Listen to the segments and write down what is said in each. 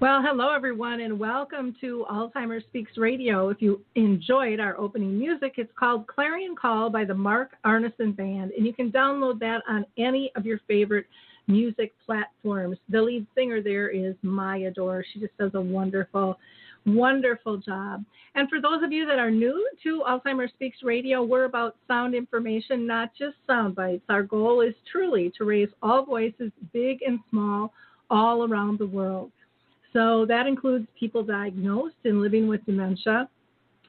Well, hello everyone, and welcome to Alzheimer's Speaks Radio. If you enjoyed our opening music, it's called Clarion Call by the Mark Arneson Band, and you can download that on any of your favorite music platforms. The lead singer there is Maya Dore. She just does a wonderful, wonderful job. And for those of you that are new to Alzheimer's Speaks Radio, we're about sound information, not just sound bites. Our goal is truly to raise all voices, big and small, all around the world. So that includes people diagnosed and living with dementia,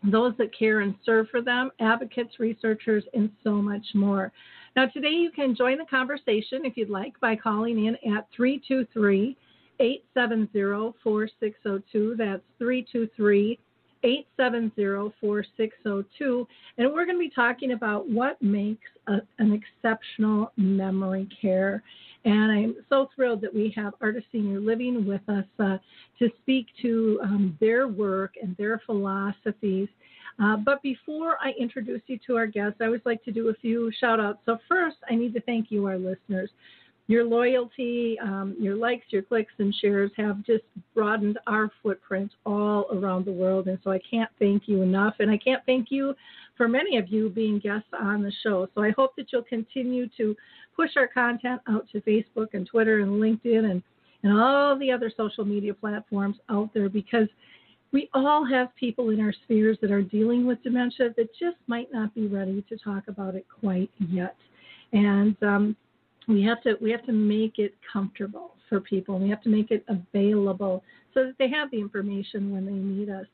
those that care and serve for them, advocates, researchers, and so much more. Now, today you can join the conversation if you'd like by calling in at 323 870 4602. That's 323 870 4602. And we're going to be talking about what makes a, an exceptional memory care. And I'm so thrilled that we have Artis Senior Living with us uh, to speak to um, their work and their philosophies. Uh, but before I introduce you to our guests, I always like to do a few shout outs. So, first, I need to thank you, our listeners. Your loyalty, um, your likes, your clicks, and shares have just broadened our footprint all around the world. And so I can't thank you enough. And I can't thank you for many of you being guests on the show. So I hope that you'll continue to push our content out to Facebook and Twitter and LinkedIn and, and all the other social media platforms out there because we all have people in our spheres that are dealing with dementia that just might not be ready to talk about it quite yet. And um, we have to we have to make it comfortable for people. We have to make it available so that they have the information when they need us.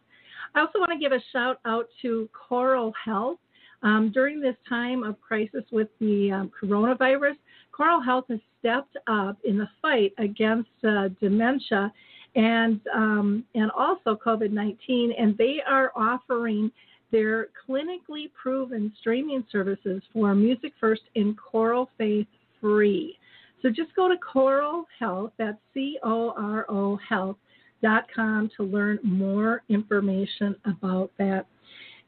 I also want to give a shout out to Coro Health. Um, during this time of crisis with the um, coronavirus, Coro Health has stepped up in the fight against uh, dementia and um, and also COVID-19, and they are offering their clinically proven streaming services for Music First in CoroFaith free. So just go to Coro Health, that's C O R O Health.com to learn more information about that.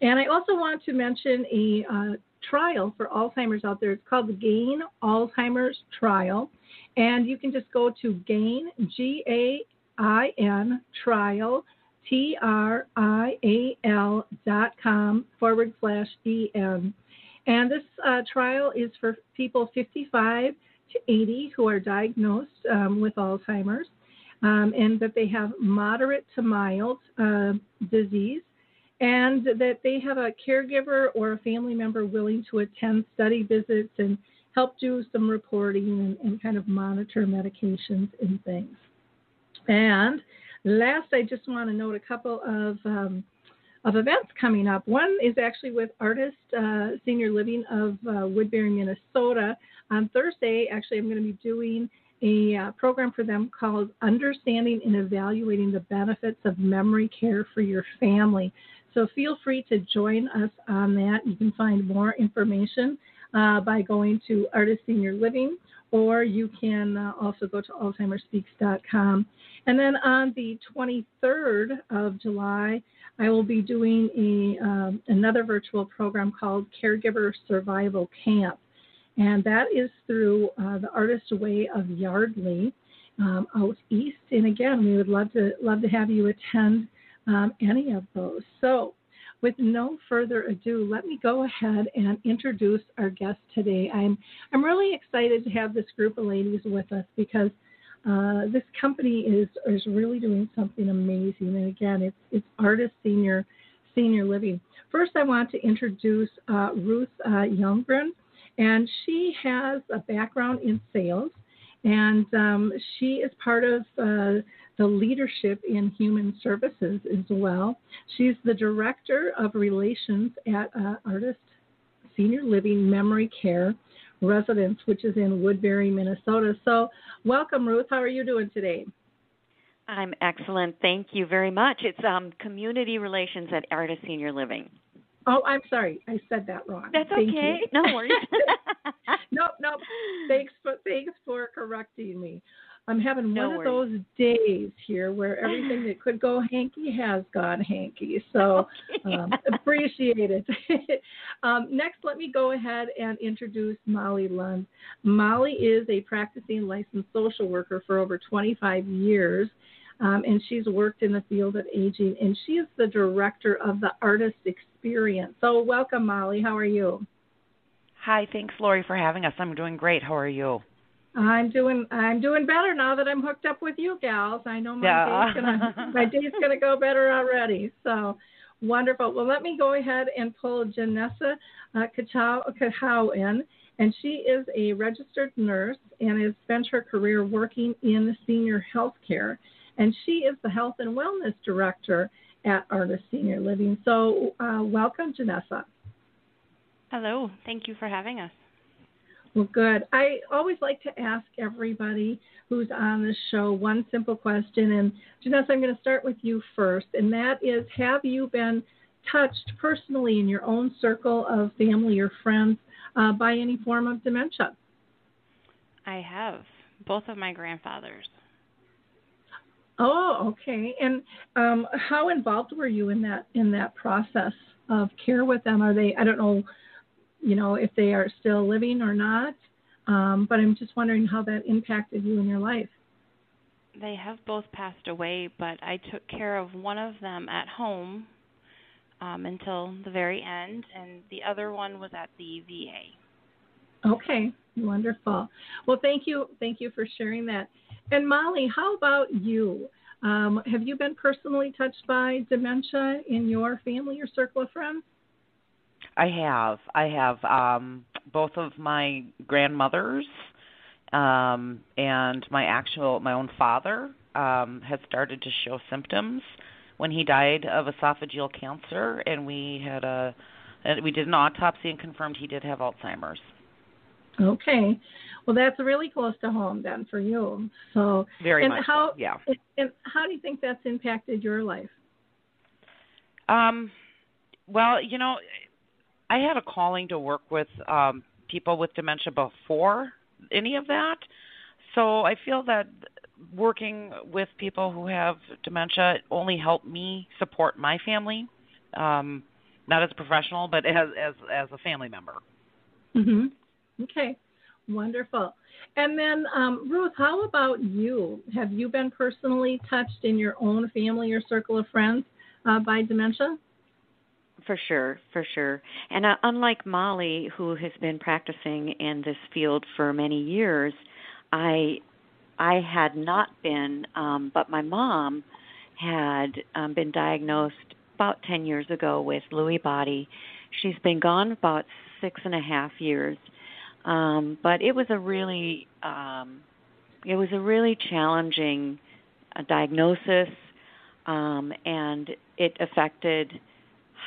And I also want to mention a uh, trial for Alzheimer's out there. It's called the GAIN Alzheimer's Trial. And you can just go to GAIN, G A I N, trial, T R I A L dot com forward slash E N. And this uh, trial is for people 55 to 80 who are diagnosed um, with Alzheimer's um, and that they have moderate to mild uh, disease and that they have a caregiver or a family member willing to attend study visits and help do some reporting and, and kind of monitor medications and things. And last, I just want to note a couple of um, of events coming up. One is actually with Artis uh, Senior Living of uh, Woodbury, Minnesota. On Thursday, actually, I'm going to be doing a uh, program for them called Understanding and Evaluating the Benefits of Memory Care for Your Family. So feel free to join us on that. You can find more information uh, by going to Artis Senior Living, or you can uh, also go to AlzheimerSpeaks.com. And then on the 23rd of July, I will be doing a um, another virtual program called Caregiver Survival Camp, and that is through uh, the Artis Way of Yardley um, out east. And again, we would love to love to have you attend um, any of those. So, with no further ado, let me go ahead and introduce our guest today. I'm I'm really excited to have this group of ladies with us because uh, this company is is really doing something amazing. And again, it's it's Artis Senior Senior Living. First, I want to introduce uh, Ruth uh, Hjelmgren, and she has a background in sales, and um, she is part of uh, the leadership in human services as well. She's the director of relations at uh, Artis Senior Living Memory Care Residence, which is in Woodbury, Minnesota. So, welcome, Ruth. How are you doing today? I'm excellent. Thank you very much. It's um, community relations at Artis Senior Living. Oh, I'm sorry. I said that wrong. That's Thank okay. You. No worries. nope, nope. Thanks for thanks for correcting me. I'm having no one worries. of those days here where everything that could go hanky has gone hanky. So Okay. um, appreciate it. um, next, let me go ahead and introduce Mollie Lund. Mollie is a practicing licensed social worker for over 25 years. Um, and she's worked in the field of aging, and she is the director of the Artis Experience. So, welcome, Mollie. How are you? Hi, thanks, Lori, for having us. I'm doing great. How are you? I'm doing I'm doing better now that I'm hooked up with you gals. I know my Yeah. day's gonna my day's gonna go better already. So wonderful. Well, let me go ahead and pull Jenessa uh, Cahow Cahow in, and she is a registered nurse and has spent her career working in senior health care, and she is the health and wellness director at Artis Senior Living. So uh, welcome, Jenessa. Hello. Thank you for having us. Well, good. I always like to ask everybody who's on the show one simple question. And Jenessa, I'm going to start with you first. And that is Have you been touched personally in your own circle of family or friends uh, by any form of dementia? I have both of my grandfathers. Oh, okay. And um, how involved were you in that in that process of care with them? Are they? I don't know, you know, if they are still living or not. Um, but I'm just wondering how that impacted you in your life. They have both passed away, but I took care of one of them at home um, until the very end, and the other one was at the VA. Okay, wonderful. Well, thank you, thank you for sharing that. And Mollie, how about you? Um, have you been personally touched by dementia in your family or circle of friends? I have. I have um both of my grandmothers um and my actual my own father um had started to show symptoms when he died of esophageal cancer and we had a and we did an autopsy and confirmed he did have Alzheimer's. Okay, well, that's really close to home then for you. So, Very and much. how so, yeah. and how do you think that's impacted your life? Um, well, you know, I had a calling to work with um, people with dementia before any of that. So I feel that working with people who have dementia only helped me support my family, um, not as a professional, but as as as a family member. hmm Okay, wonderful. And then, um, Ruth, how about you? Have you been personally touched in your own family or circle of friends uh, by dementia? For sure, for sure. And uh, unlike Mollie, who has been practicing in this field for many years, I I had not been, um, but my mom had um, been diagnosed about ten years ago with Lewy body. She's been gone about six and a half years, um, but it was a really um, it was a really challenging uh, diagnosis, um, and it affected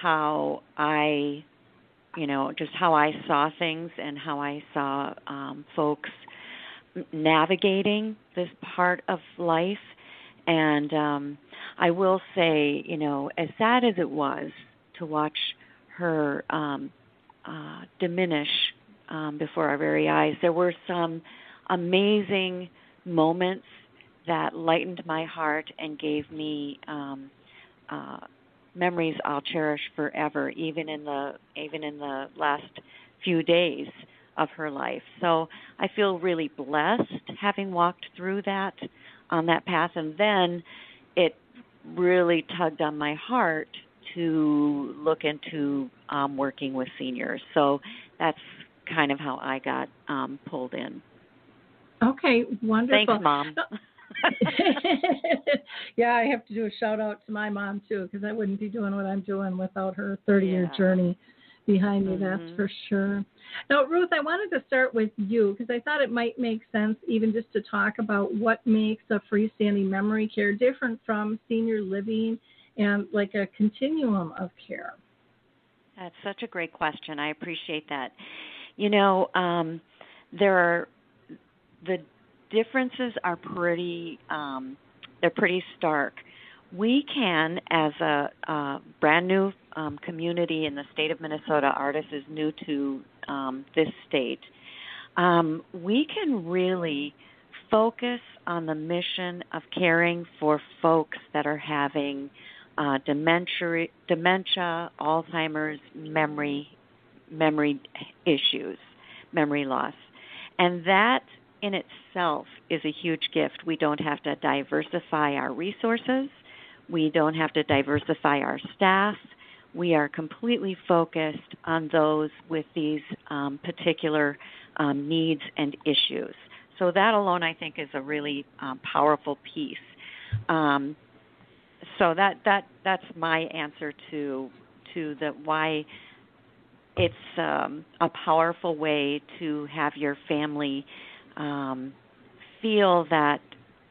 how I, you know, just how I saw things and how I saw um, folks navigating this part of life. And um, I will say, you know, as sad as it was to watch her um, uh, diminish um, before our very eyes, there were some amazing moments that lightened my heart and gave me um, uh, memories I'll cherish forever, even in the even in the last few days of her life. So I feel really blessed having walked through that on that path, and then it really tugged on my heart to look into um, working with seniors. So that's kind of how I got um, pulled in. Okay, wonderful. Thanks, Mom. yeah, I have to do a shout out to my mom too, because I wouldn't be doing what I'm doing without her 30 year Yeah. journey behind me. That's Mhm. for sure. Now, Ruth, I wanted to start with you because I thought it might make sense even just to talk about what makes a freestanding memory care different from senior living and like a continuum of care. That's such a great question. I appreciate that. You know, um, there are the differences are pretty um, they're pretty stark. We can, as a, uh brand new um, community in the state of Minnesota, Artis is new to um, this state. Um, we can really focus on the mission of caring for folks that are having uh, dementia, dementia, Alzheimer's, memory, memory issues, memory loss, and that in itself is a huge gift. We don't have to diversify our resources. We don't have to diversify our staff. We are completely focused on those with these um, particular um, needs and issues. So that alone, I think, is a really um, powerful piece. Um, so that that that's my answer to to the why it's um, a powerful way to have your family um, feel that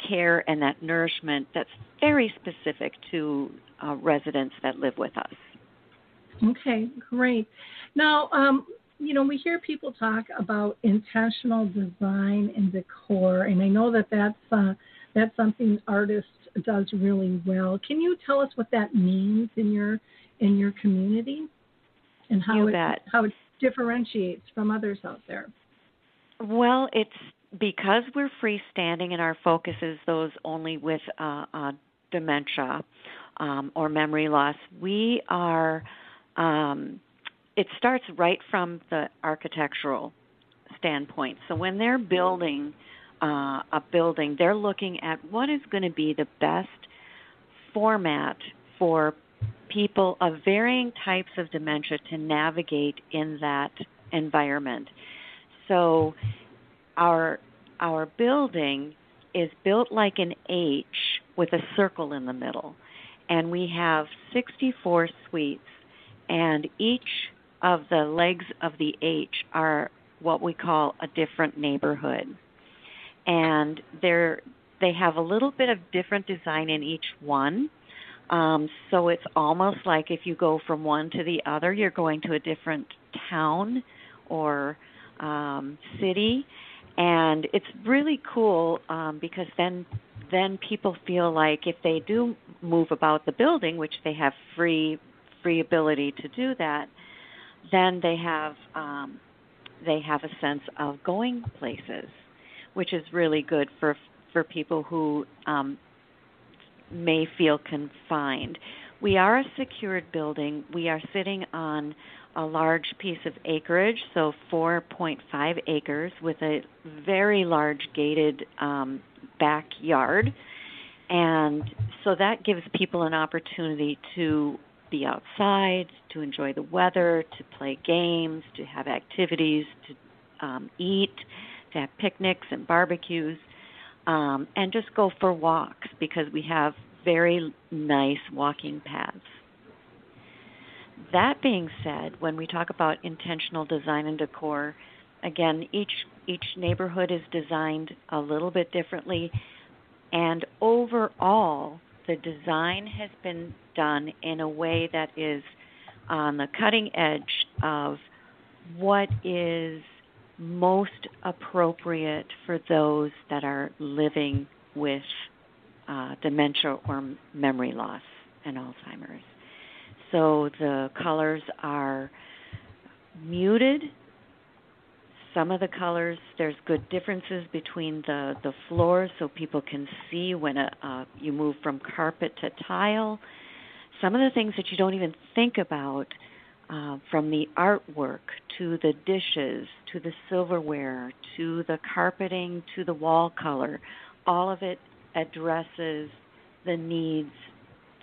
care and that nourishment that's very specific to uh, residents that live with us. Okay, great. Now, um, you know, we hear people talk about intentional design and decor, and I know that that's uh, that's something Artis does really well. Can you tell us what that means in your in your community and how You it bet. how it differentiates from others out there? Well, it's because we're freestanding and our focus is those only with uh, uh, dementia um, or memory loss. We are. Um, it starts right from the architectural standpoint. So when they're building uh, a building, they're looking at what is going to be the best format for people of varying types of dementia to navigate in that environment. So our our building is built like an H with a circle in the middle. And we have 64 suites and each of the legs of the H are what we call a different neighborhood. And they're they have a little bit of different design in each one. Um, so it's almost like if you go from one to the other, you're going to a different town or um, city, and it's really cool um, because then then people feel like if they do move about the building, which they have free free ability to do that, then they have um, they have a sense of going places, which is really good for for people who um, may feel confined. We are a secured building. We are sitting on a large piece of acreage, so 4.5 acres, with a very large gated um, backyard. And so that gives people an opportunity to be outside, to enjoy the weather, to play games, to have activities, to um, eat, to have picnics and barbecues, um, and just go for walks because we have very nice walking paths. That being said, when we talk about intentional design and decor, again, each each neighborhood is designed a little bit differently, and overall, the design has been done in a way that is on the cutting edge of what is most appropriate for those that are living with uh, dementia or memory loss and Alzheimer's. So the colors are muted. Some of the colors, there's good differences between the, the floors so people can see when a, uh, you move from carpet to tile. Some of the things that you don't even think about, uh, from the artwork to the dishes to the silverware to the carpeting to the wall color, all of it addresses the needs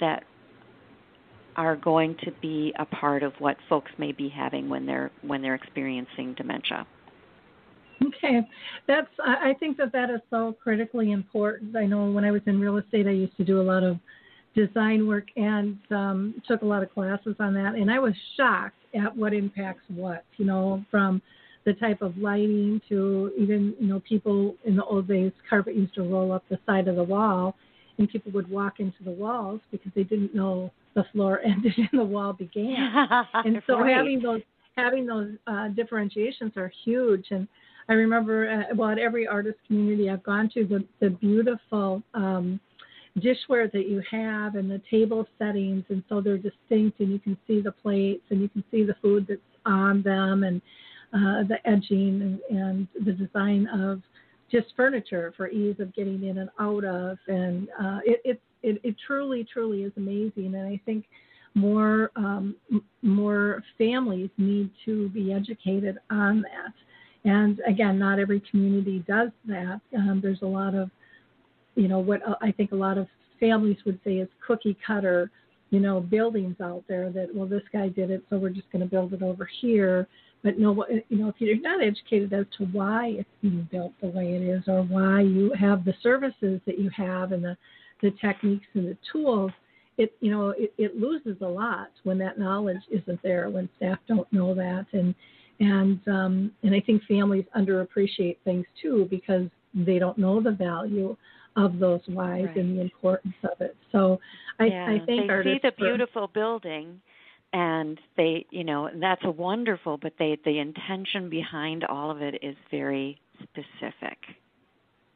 that are going to be a part of what folks may be having when they're when they're experiencing dementia. Okay, that's. I think that that is so critically important. I know when I was in real estate, I used to do a lot of design work and um, took a lot of classes on that, and I was shocked at what impacts what. You know, from the type of lighting to even you know people in the old days, carpet used to roll up the side of the wall, and people would walk into the walls because they didn't know the floor ended and the wall began. and so right. having those having those uh, differentiations are huge and I remember, uh, well, at every Artis community I've gone to, the, the beautiful um, dishware that you have and the table settings, and so they're distinct, and you can see the plates and you can see the food that's on them, and uh, the edging and, and the design of just furniture for ease of getting in and out of, and uh, it, it it it truly truly is amazing, and I think more um, more families need to be educated on that and again, not every community does that. Um, there's a lot of, you know, what I think a lot of families would say is cookie cutter, you know, buildings out there that, well, this guy did it, so we're just going to build it over here. But no, you know, if you're not educated as to why it's being built the way it is, or why you have the services that you have and the, the techniques and the tools, it you know it, it loses a lot when that knowledge isn't there, when staff don't know that, and and um, and I think families underappreciate things too because they don't know the value of those whys right. and the importance of it. So I, yeah, I think they see the beautiful building and they you know that's wonderful but they the intention behind all of it is very specific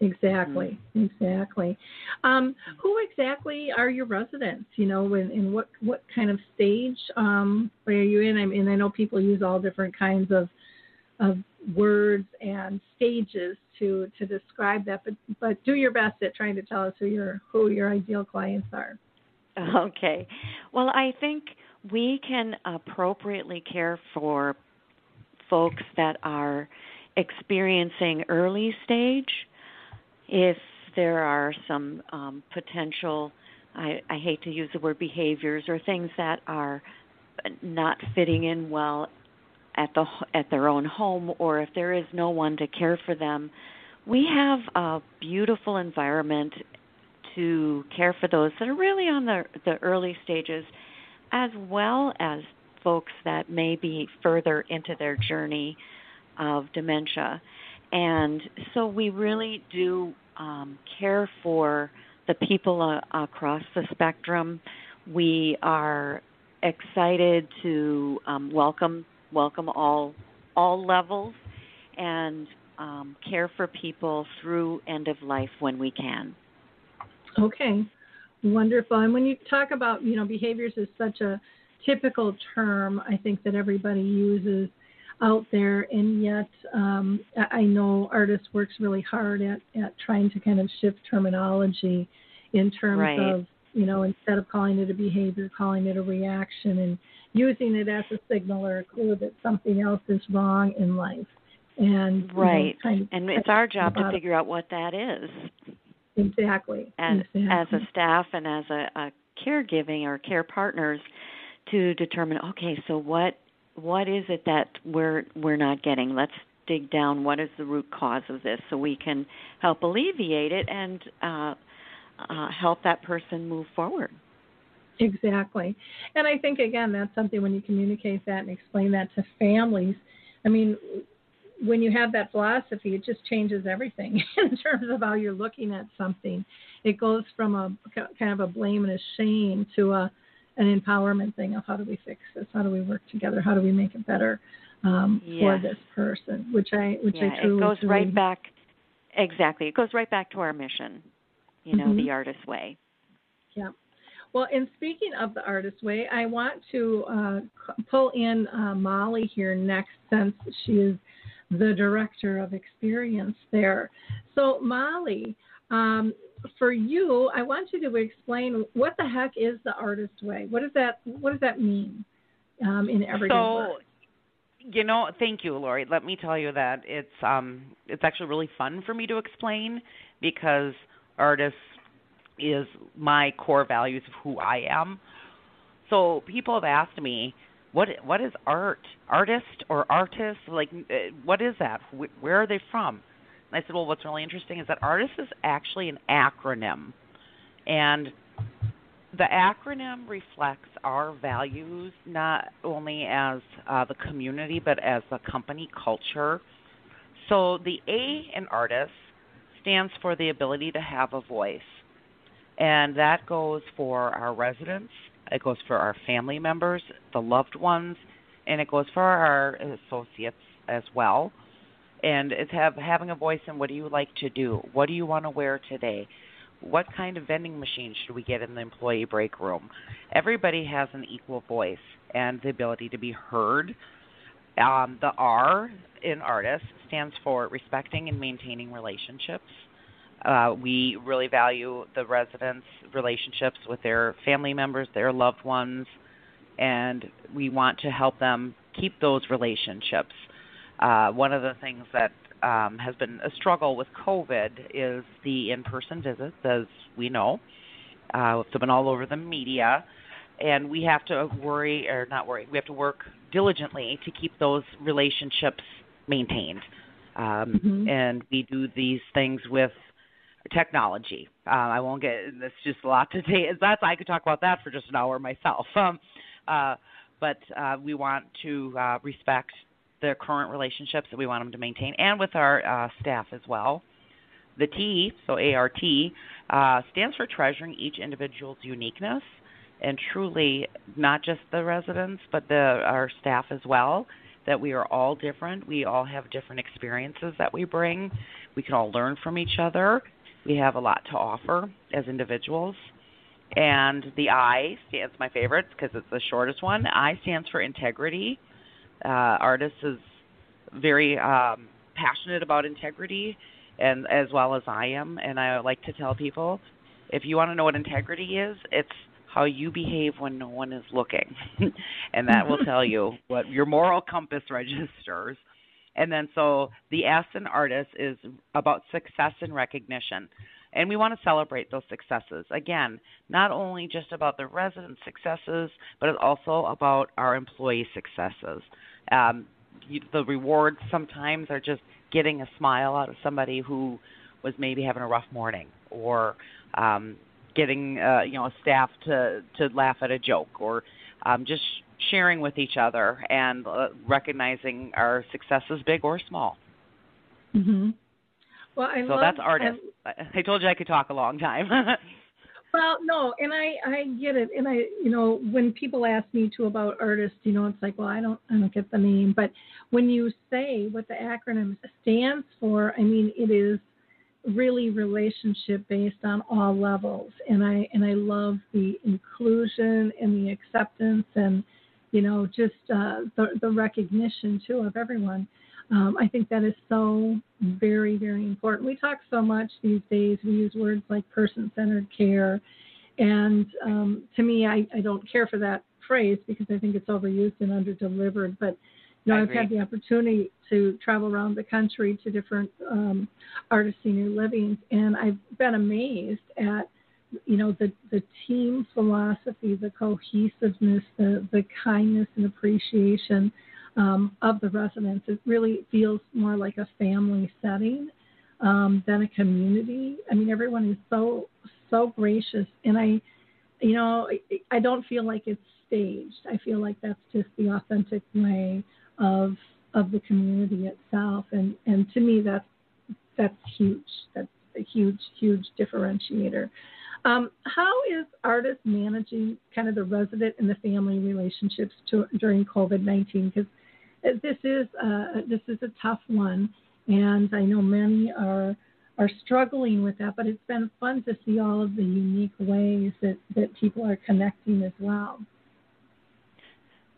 Exactly, mm-hmm. exactly. Um, who exactly are your residents? You know, and, and what what kind of stage um, are you in? I mean, I know people use all different kinds of of words and stages to to describe that, but but do your best at trying to tell us who your who your ideal clients are. Okay, well, I think we can appropriately care for folks that are experiencing early stage if there are some um, potential, I, I hate to use the word behaviors or things that are not fitting in well at the at their own home, or if there is no one to care for them, we have a beautiful environment to care for those that are really on the the early stages, as well as folks that may be further into their journey of dementia. And so we really do um, care for the people uh, across the spectrum. We are excited to um, welcome welcome all all levels and um, care for people through end of life when we can. Okay, wonderful. And when you talk about you know behaviors is such a typical term, I think that everybody uses out there, and yet um, I know Artis works really hard at, at trying to kind of shift terminology in terms right. of you know instead of calling it a behavior, calling it a reaction, and using it as a signal or a clue that something else is wrong in life. And right, know, kind of, and it's our job to figure out what that is. Exactly. And exactly. as a staff and as a, a caregiving or care partners, to determine okay, so what what is it that we're we're not getting? Let's dig down. What is the root cause of this, so we can help alleviate it and uh, uh, help that person move forward. Exactly, and I think again that's something when you communicate that and explain that to families. I mean, when you have that philosophy, it just changes everything in terms of how you're looking at something. It goes from a kind of a blame and a shame to a an empowerment thing of how do we fix this? How do we work together? How do we make it better um, for this person? Which I which yeah, I truly it goes truly, right back. Exactly, it goes right back to our mission. You know, mm-hmm. the Artis way. Yeah. Well, in speaking of the Artis way, I want to uh, pull in uh, Mollie here next, since she is the director of experience there. So, Mollie, um, for you, I want you to explain what the heck is the Artis way. What does that What does that mean um, in everyday so, work? You know, thank you, Lori. Let me tell you that it's um it's actually really fun for me to explain because Artis is my core values of who I am. So people have asked me, what what is art Artis or Artis like uh, what is that where are they from and i said well what's really interesting is that Artis is actually an acronym. And the acronym reflects our values not only as uh, the community but as the company culture. So the a in Artis stands for the ability to have a voice. And that goes for our residents it goes for our family members, the loved ones, and it goes for our associates as well. And it's have having a voice in what do you like to do? What do you want to wear today? What kind of vending machine should we get in the employee break room? Everybody has an equal voice and the ability to be heard. Um, the R in Artis stands for respecting and maintaining relationships. Uh, we really value the residents' relationships with their family members, their loved ones, and we want to help them keep those relationships. Uh, one of the things that um, has been a struggle with COVID is the in-person visits, as we know. Uh, it's been all over the media, and we have to worry, or not worry, we have to work diligently to keep those relationships maintained. Um, mm-hmm. And we do these things with technology. Uh, I won't get. That's just a lot to say. That's I could talk about that for just an hour myself. Um, uh, but uh, we want to uh, respect their current relationships that we want them to maintain, and with our uh, staff as well. The T, so ART, uh, stands for treasuring each individual's uniqueness, and truly not just the residents, but the our staff as well. That we are all different. We all have different experiences that we bring. We can all learn from each other we have a lot to offer as individuals. And the I stands my favorite because it's the shortest one. I stands for integrity. Uh, Artis is very um, passionate about integrity, and as well as I am. And I like to tell people, if you want to know what integrity is, it's how you behave when no one is looking, and that will tell you what your moral compass registers. And then so the S in Artis is about success and recognition. And we want to celebrate those successes. Again, not only just about the resident successes, but it's also about our employee successes. Um, the rewards sometimes are just getting a smile out of somebody who was maybe having a rough morning or um, getting uh, you know a staff to to laugh at a joke or um, just sharing with each other and uh, recognizing our successes, big or small. Mm-hmm. Well, I so love, that's Artis. I, I told you I could talk a long time. well, no, and I I get it, and I you know when people ask me too about Artis, you know it's like well I don't I don't get the name, but when you say what the acronym stands for, I mean it is really relationship based on all levels and i and i love the inclusion and the acceptance and you know, just uh, the, the recognition too of everyone. Um, I think that is so very, very important. We talk so much these days. We use words like person-centered care, and um, to me, I, I don't care for that phrase because I think it's overused and under-delivered. But you know, I've had the opportunity to travel around the country to different um, Artis senior livings, and I've been amazed at you know the the team philosophy, the cohesiveness, the the kindness and appreciation um, of the residents. It really feels more like a family setting um, than a community. I mean, everyone is so so gracious, and I, you know, I, I don't feel like it's staged. I feel like that's just the authentic way of of the community itself, and and to me that's that's huge. That's a huge huge differentiator. Um, how is Artis managing kind of the resident and the family relationships to, during COVID nineteen? Because this is uh, this is a tough one, and I know many are are struggling with that. But it's been fun to see all of the unique ways that that people are connecting as well.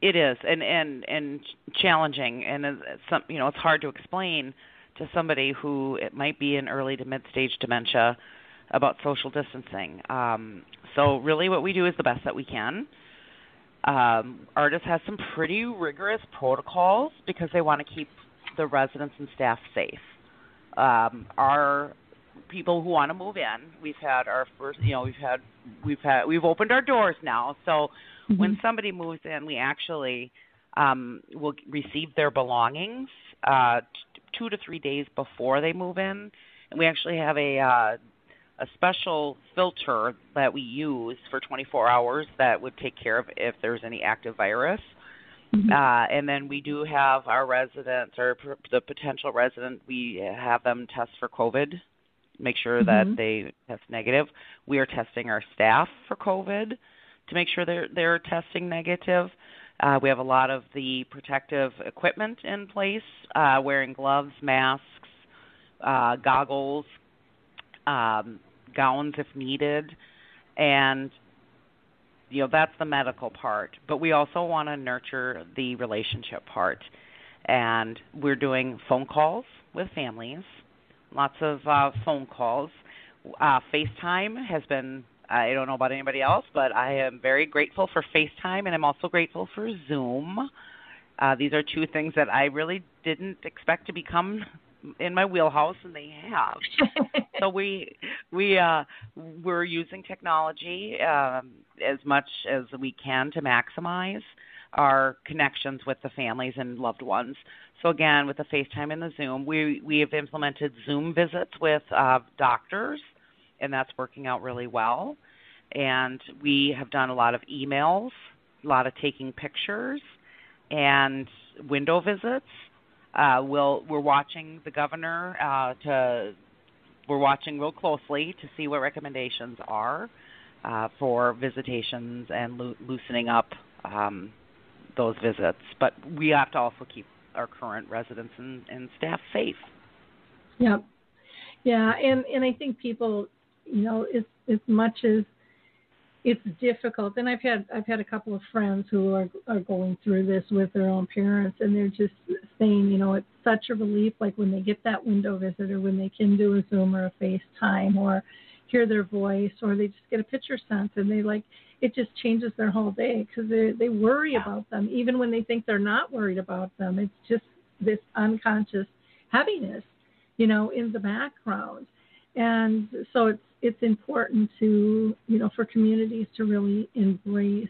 It is, and and and challenging, and some you know it's hard to explain to somebody who it might be in early to mid stage dementia about social distancing. Um, so really, what we do is the best that we can. Um, Artis has some pretty rigorous protocols because they want to keep the residents and staff safe. Um, our people who want to move in. We've had our first, you know, we've had we've had we've opened our doors now. So Mm-hmm. when somebody moves in, we actually um, will receive their belongings uh, t- two to three days before they move in, and we actually have a uh, a special filter that we use for 24 hours that would take care of if there's any active virus. Mhm. Uh, and then we do have our residents or p- the potential resident, we have them test for COVID, make sure Mhm. that they test negative. We are testing our staff for COVID to make sure they're they're testing negative. Uh, we have a lot of the protective equipment in place, uh, wearing gloves, masks, uh, goggles, um, gowns if needed, and you know that's the medical part. But we also want to nurture the relationship part, and we're doing phone calls with families, lots of uh, phone calls. Uh, FaceTime has been. I don't know about anybody else, but I am very grateful for FaceTime, and I'm also grateful for Zoom. Uh, these are two things that I really didn't expect to become in my wheelhouse, and they have so we we uh we're using technology um as much as we can to maximize our connections with the families and loved ones. So again, with the FaceTime and the Zoom, we we have implemented Zoom visits with uh doctors and that's working out really well. And we have done a lot of emails, a lot of taking pictures and window visits. Uh, we'll, we're watching the governor uh, to we're watching real closely to see what recommendations are uh, for visitations and loo- loosening up um, those visits. But we have to also keep our current residents and, and staff safe. Yep. Yeah, and and I think people, you know, as as much as it's difficult, and I've had I've had a couple of friends who are are going through this with their own parents, and they're just saying, you know, it's such a relief, like when they get that window visit, or when they can do a Zoom or a FaceTime, or hear their voice, or they just get a picture sent, and they like it just changes their whole day because they they worry about them, even when they think they're not worried about them. It's just this unconscious heaviness you know, in the background. And so it's it's important to you know for communities to really embrace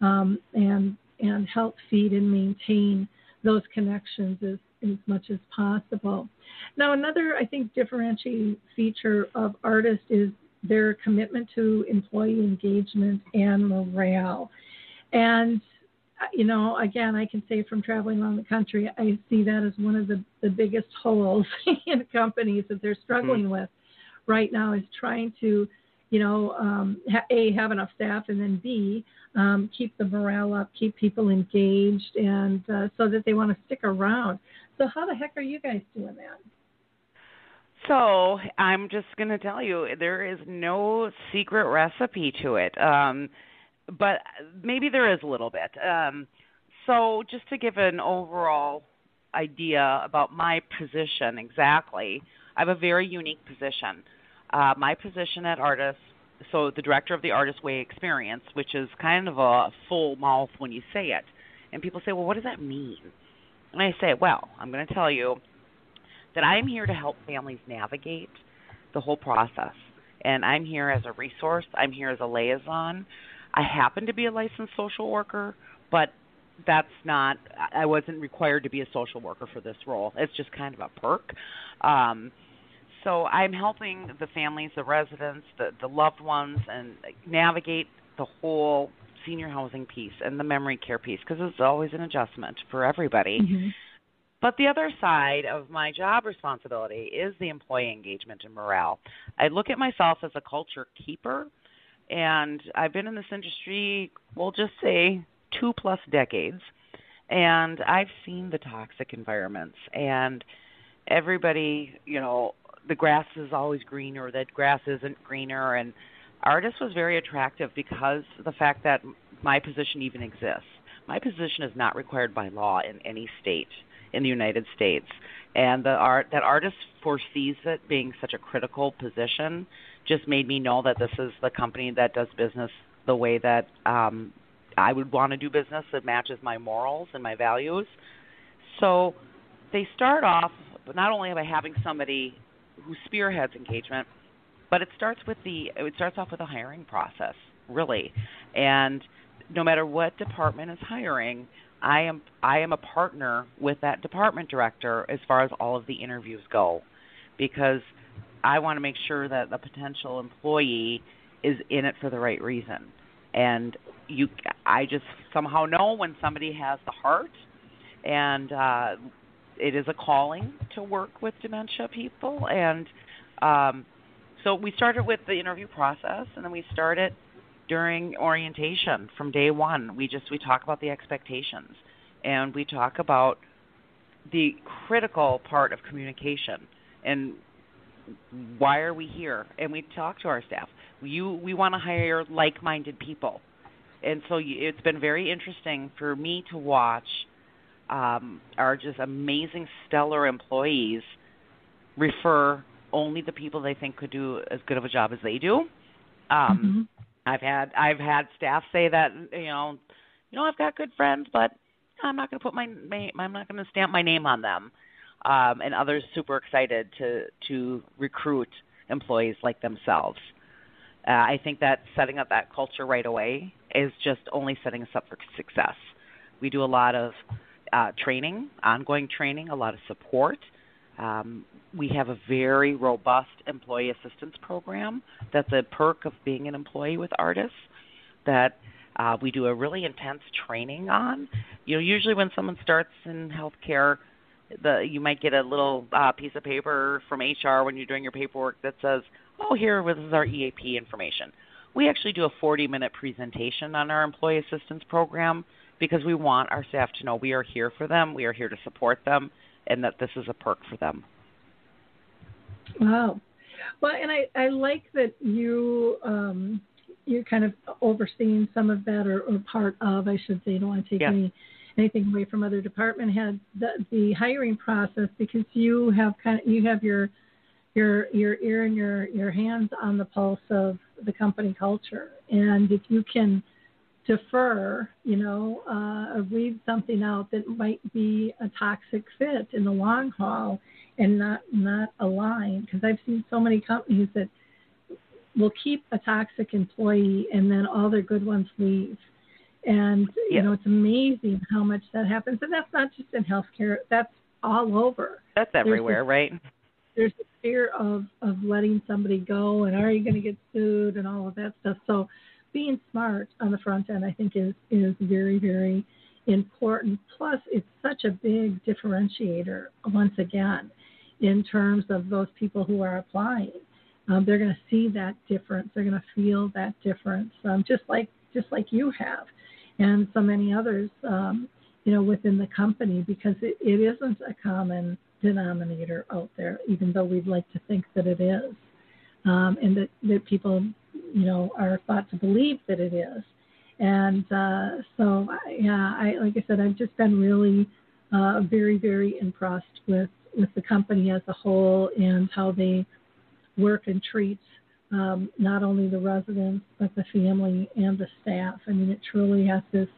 um, and and help feed and maintain those connections as, as much as possible. Now another I think differentiating feature of Artis is their commitment to employee engagement and morale. And you know, again, I can say from traveling around the country, I see that as one of the, the biggest holes in companies that they're struggling with right now is trying to, you know, um, A, have enough staff, and then B, um, keep the morale up, keep people engaged, and uh, so that they want to stick around. So, how the heck are you guys doing that? So I'm just going to tell you, there is no secret recipe to it. Um, but maybe there is a little bit. Um, so just to give an overall idea about my position exactly, I have a very unique position. Uh, my position at Artis, so the director of the Artis Way Experience, which is kind of a full mouth when you say it, and people say, well, what does that mean? And I say, well, I'm going to tell you that I'm here to help families navigate the whole process. And I'm here as a resource. I'm here as a liaison. I happen to be a licensed social worker, but that's not I wasn't required to be a social worker for this role. It's just kind of a perk. Um so I'm helping the families, the residents, the the loved ones and navigate the whole senior housing piece and the memory care piece because it's always an adjustment for everybody. Mm-hmm. But the other side of my job responsibility is the employee engagement and morale. I look at myself as a culture keeper and I've been in this industry, we'll just say two plus decades, and I've seen the toxic environments and everybody, you know, the grass is always greener, that grass isn't greener, and Artis was very attractive because the fact that my position even exists. My position is not required by law in any state in the United States, and the art that Artis foresees it being such a critical position just made me know that this is the company that does business the way that um I would want to do business that matches my morals and my values. So they start off not only by having somebody who spearheads engagement. But it starts with the it starts off with a hiring process, really, and no matter what department is hiring, I am I am a partner with that department director as far as all of the interviews go, because I want to make sure that the potential employee is in it for the right reason. And you, I just somehow know when somebody has the heart, and uh, it is a calling to work with dementia people. And um, so we started with the interview process, and then we started during orientation from day one. We just we talk about the expectations, and we talk about the critical part of communication and why are we here? And we talk to our staff. You, we want to hire like-minded people, and so it's been very interesting for me to watch um, our just amazing, stellar employees refer only the people they think could do as good of a job as they do. Um, mm-hmm. I've had I've had staff say that you know, you know I've got good friends, but I'm not going to put my, my I'm not going to stamp my name on them um, and others super excited to to recruit employees like themselves. Uh, I think that setting up that culture right away is just only setting us up for success. We do a lot of uh, training, ongoing training, a lot of support. Um, we have a very robust employee assistance program that's a perk of being an employee with Artis that uh, we do a really intense training on. You know, usually when someone starts in healthcare, the you might get a little uh, piece of paper from HR when you're doing your paperwork that says, "Oh, here this is our EAP information." We actually do a 40-minute presentation on our employee assistance program because we want our staff to know we are here for them, we are here to support them, and that this is a perk for them. Wow. Well, and I, I like that you um, you're kind of overseeing some of that, or, or part of, I should say. You don't want to take yeah. any anything away from other department heads the, the hiring process because you have kind of you have your your your ear and your your hands on the pulse of the company culture and if you can defer you know uh, or weed something out that might be a toxic fit in the long haul and not not align because i've seen so many companies that will keep a toxic employee and then all their good ones leave and you know, it's amazing how much that happens. And that's not just in healthcare; that's all over. That's everywhere, there's right? There's a fear of of letting somebody go, and are you going to get sued, and all of that stuff. So, being smart on the front end, I think, is is very, very important. Plus, it's such a big differentiator. Once again, in terms of those people who are applying, um, they're going to see that difference. They're going to feel that difference, um, just like just like you have and so many others, um, you know, within the company because it, it isn't a common denominator out there, even though we'd like to think that it is, um, and that, that people, you know, are thought to believe that it is. And uh, so, yeah, I like I said, I've just been really uh, very, very impressed with with the company as a whole and how they work and treat um, not only the residents but the family and the staff. I mean, it truly has this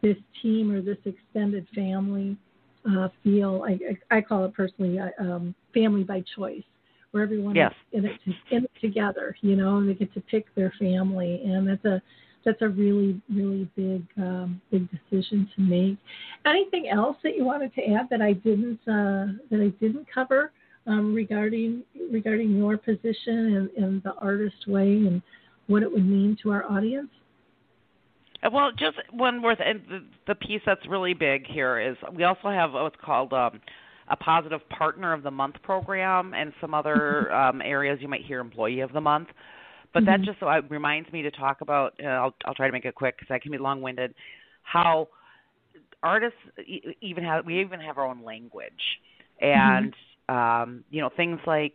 this team or this extended family uh, feel. I, I, call it personally uh, um, family by choice, where everyone yes. is in it, to, in it together, you know, and they get to pick their family, and that's a that's a really really big um, big decision to make. Anything else that you wanted to add that I didn't uh, that I didn't cover? um, regarding regarding your position and, and the Artis way and what it would mean to our audience? Uh, well, just one more thing. The, the piece that's really big here is we also have what's called um, a positive partner of the month program and some other um, areas you might hear employee of the month. But mm-hmm. that just uh, reminds me to talk about. Uh, I'll, I'll try to make it quick because I can be long-winded. How Artis even have we even have our own language, and mm-hmm um, you know things like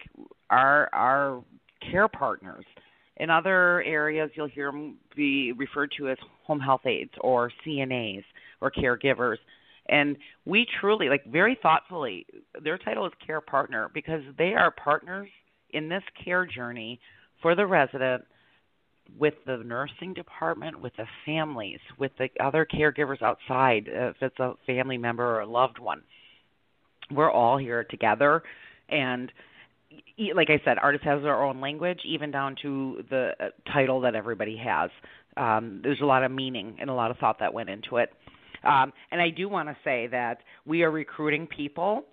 our our care partners. In other areas, you'll hear them be referred to as home health aides or CNAs or caregivers. And we truly, like very thoughtfully, their title is care partner because they are partners in this care journey for the resident with the nursing department, with the families, with the other caregivers outside, if it's a family member or a loved one we're all here together and like I said, Artis has their own language, even down to the uh, title that everybody has. Um, there's a lot of meaning and a lot of thought that went into it. Um, and I do want to say that we are recruiting people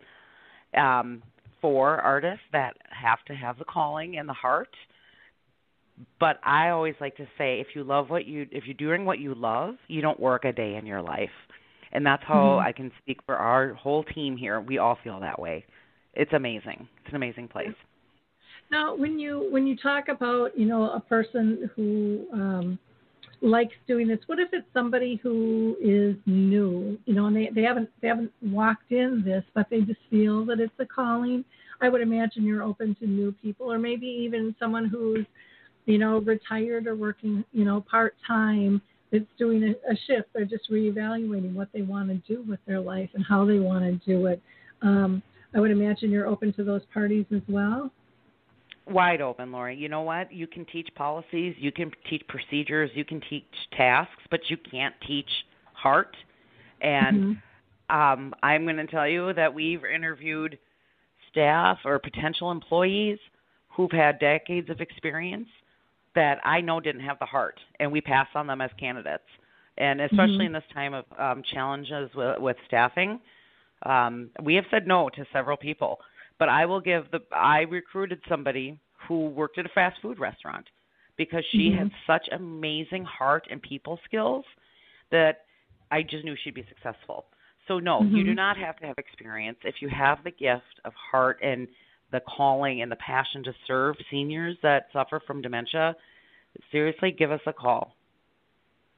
um, for Artis that have to have the calling and the heart. But I always like to say, if you love what you, if you're doing what you love, you don't work a day in your life. And that's how mm-hmm. I can speak for our whole team here. We all feel that way. It's amazing. It's an amazing place. Now, when you when you talk about you know a person who um, likes doing this, what if it's somebody who is new, you know, and they they haven't they haven't walked in this, but they just feel that it's a calling. I would imagine you're open to new people, or maybe even someone who's you know retired or working you know part time that's doing a, a shift. They're just reevaluating what they want to do with their life and how they want to do it. Um, I would imagine you're open to those parties as well wide open, Lori. You know what? You can teach policies, you can teach procedures, you can teach tasks, but you can't teach heart. And mm-hmm. um, I'm going to tell you that we've interviewed staff or potential employees who've had decades of experience that I know didn't have the heart, and we pass on them as candidates. And especially mm-hmm. in this time of um, challenges with, with staffing, um, we have said no to several people but I will give the I recruited somebody who worked at a fast food restaurant because she mm-hmm. had such amazing heart and people skills that I just knew she'd be successful. So no, mm-hmm. you do not have to have experience if you have the gift of heart and the calling and the passion to serve seniors that suffer from dementia. Seriously, give us a call.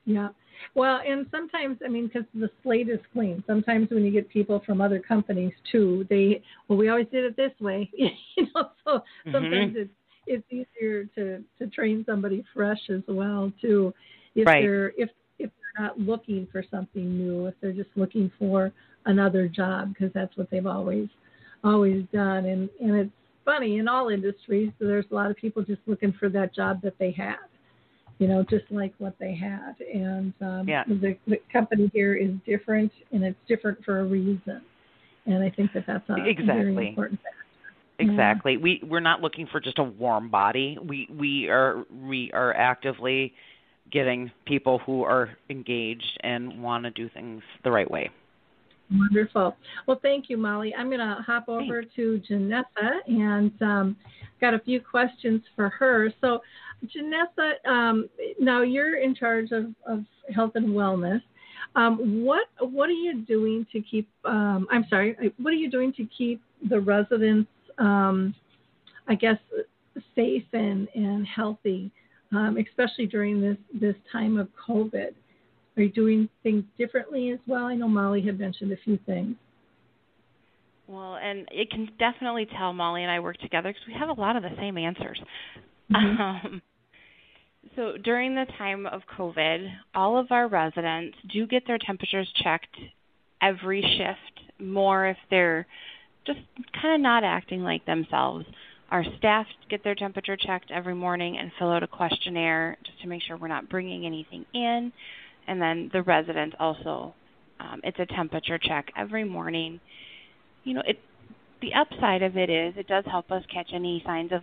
Yeah. Well, and sometimes, I mean, because the slate is clean. Sometimes when you get people from other companies too, they well, we always did it this way, you know. So sometimes mm-hmm. it's it's easier to to train somebody fresh as well too, if right. they're if if they're not looking for something new, if they're just looking for another job because that's what they've always always done. And and it's funny in all industries. So there's a lot of people just looking for that job that they have you know, just like what they had. And um, yeah. the, the company here is different, and it's different for a reason. And I think that that's a, exactly. very important factor. Exactly. Yeah. We we're not looking for just a warm body. We we are we are actively getting people who are engaged and want to do things the right way. Wonderful. Well, thank you, Mollie. I'm going to hop over Thanks. to Jenessa and um, got a few questions for her. So, Jenessa, um, now you're in charge of, of health and wellness. Um, what what are you doing to keep? Um, I'm sorry. What are you doing to keep the residents, um, I guess, safe and and healthy, um, especially during this this time of COVID? Are you doing things differently as well? I know Mollie had mentioned a few things. Well, and it can definitely tell Mollie and I work together because we have a lot of the same answers. Mm-hmm. Um, so during the time of COVID, all of our residents do get their temperatures checked every shift, more if they're just kind of not acting like themselves. Our staff get their temperature checked every morning and fill out a questionnaire just to make sure we're not bringing anything in. And then the residents also, um, it's a temperature check every morning. You know, it the upside of it is it does help us catch any signs of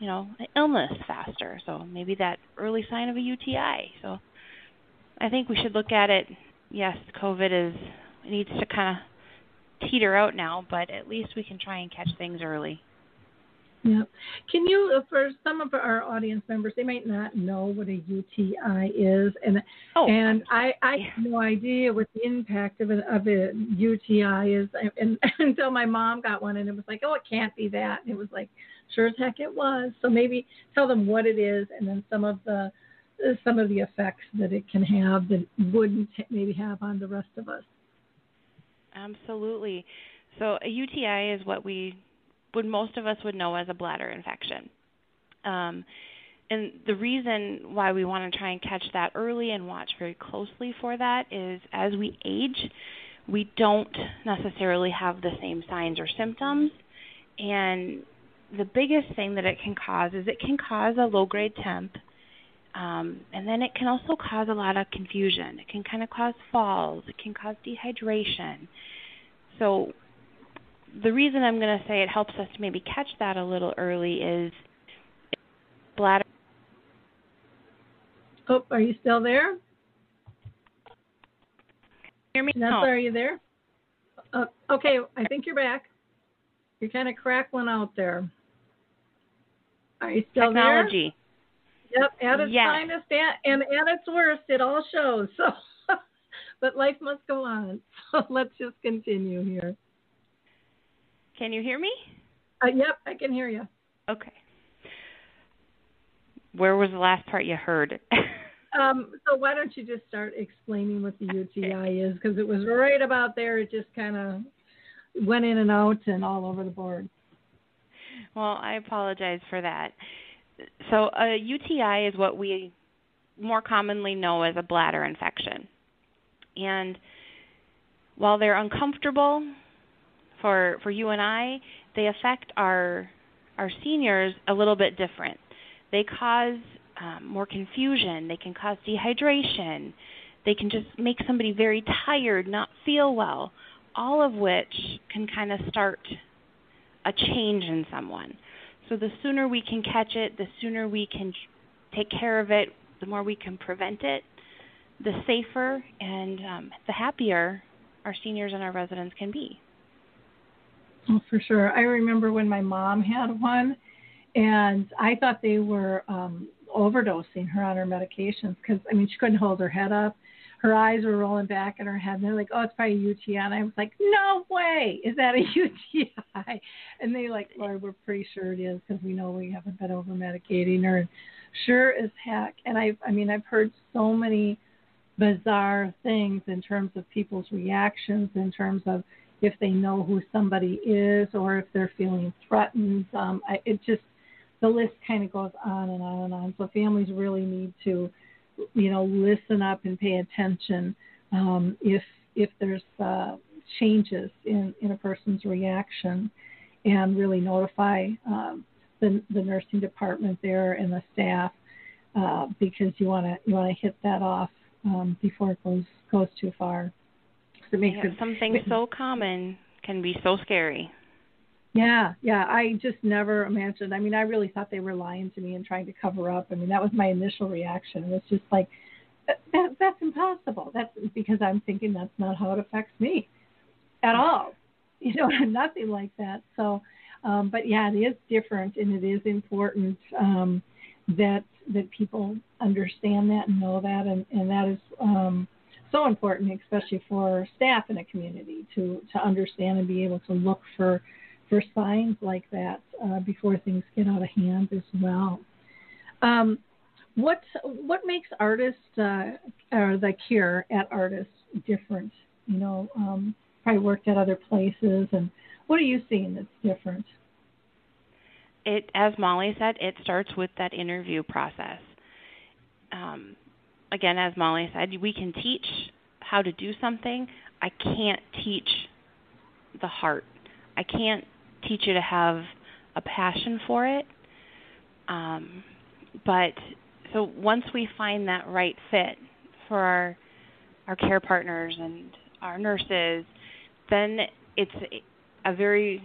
you know, illness faster. So maybe that early sign of a UTI. So I think we should look at it. Yes, COVID is needs to kind of teeter out now, but at least we can try and catch things early. Yeah. Can you, uh, for some of our audience members, they might not know what a UTI is, and oh, and I I have no idea what the impact of a of a UTI is, and, until my mom got one, and it was like, oh, it can't be that. And it was like, Sure as heck it was. So maybe tell them what it is and then some of the some of the effects that it can have that wouldn't maybe have on the rest of us. Absolutely. So a UTI is what we would most of us would know as a bladder infection. Um, and the reason why we want to try and catch that early and watch very closely for that is as we age, we don't necessarily have the same signs or symptoms. And the biggest thing that it can cause is it can cause a low grade temp, um, and then it can also cause a lot of confusion. It can kind of cause falls. It can cause dehydration. So the reason I'm going to say it helps us to maybe catch that a little early is bladder. Oh, are you still there? Hear me? Nessa, No. are you there? Uh, okay, I think you're back. You're kind of crackling out there. Are you still Technology. there? Yep, at its Yes. finest and, and at its worst, it all shows. So, but life must go on. So let's just continue here. Can you hear me? Uh, yep, I can hear you. Okay. Where was the last part you heard? Um, so why don't you just start explaining what the UTI is? Because it was right about there. It just kind of went in and out and all over the board. well, I apologize for that. So, a UTI is what we more commonly know as a bladder infection. And while they're uncomfortable for for you and I, they affect our our seniors a little bit different. They cause um, more confusion. They can cause dehydration. They can just make somebody very tired, not feel well. All of which can kind of start a change in someone. So the sooner we can catch it, the sooner we can take care of it, the more we can prevent it, the safer and um, the happier our seniors and our residents can be. Oh, for sure. I remember when my mom had one, and I thought they were um, overdosing her on her medications because I mean she couldn't hold her head up. Her eyes were rolling back in her head, and they're like, "Oh, it's probably a UTI." And I was like, "No way, is that a UTI?" And they like, "Lord, we're pretty sure it is because we know we haven't been over medicating her." Sure as heck. And I, I mean, I've heard so many bizarre things in terms of people's reactions, in terms of if they know who somebody is or if they're feeling threatened. Um, I, it just the list kind of goes on and on and on. So families really need to, you know, listen up and pay attention um, if if there's uh, changes in in a person's reaction, and really notify um, the the nursing department there and the staff uh, because you want to you want to hit that off um, before it goes goes too far. It makes Yeah, it something so common can be so scary. Yeah, yeah. I just never imagined. I mean, I really thought they were lying to me and trying to cover up. I mean, that was my initial reaction. It was just like, that, that's impossible. That's because I'm thinking that's not how it affects me at all. You know, nothing like that. So, um, but yeah, it is different, and it is important um, that that people understand that and know that, and and that is um, so important, especially for staff in a community to to understand and be able to look for for signs like that uh, before things get out of hand as well. Um, what what makes Artis uh, or the cure at Artis different? You know, um, probably worked at other places, and what are you seeing that's different? It, as Mollie said, it starts with that interview process. Um, again, as Mollie said, we can teach how to do something. I can't teach the heart. I can't teach you to have a passion for it. Um, but so once we find that right fit for our our care partners and our nurses, then it's a very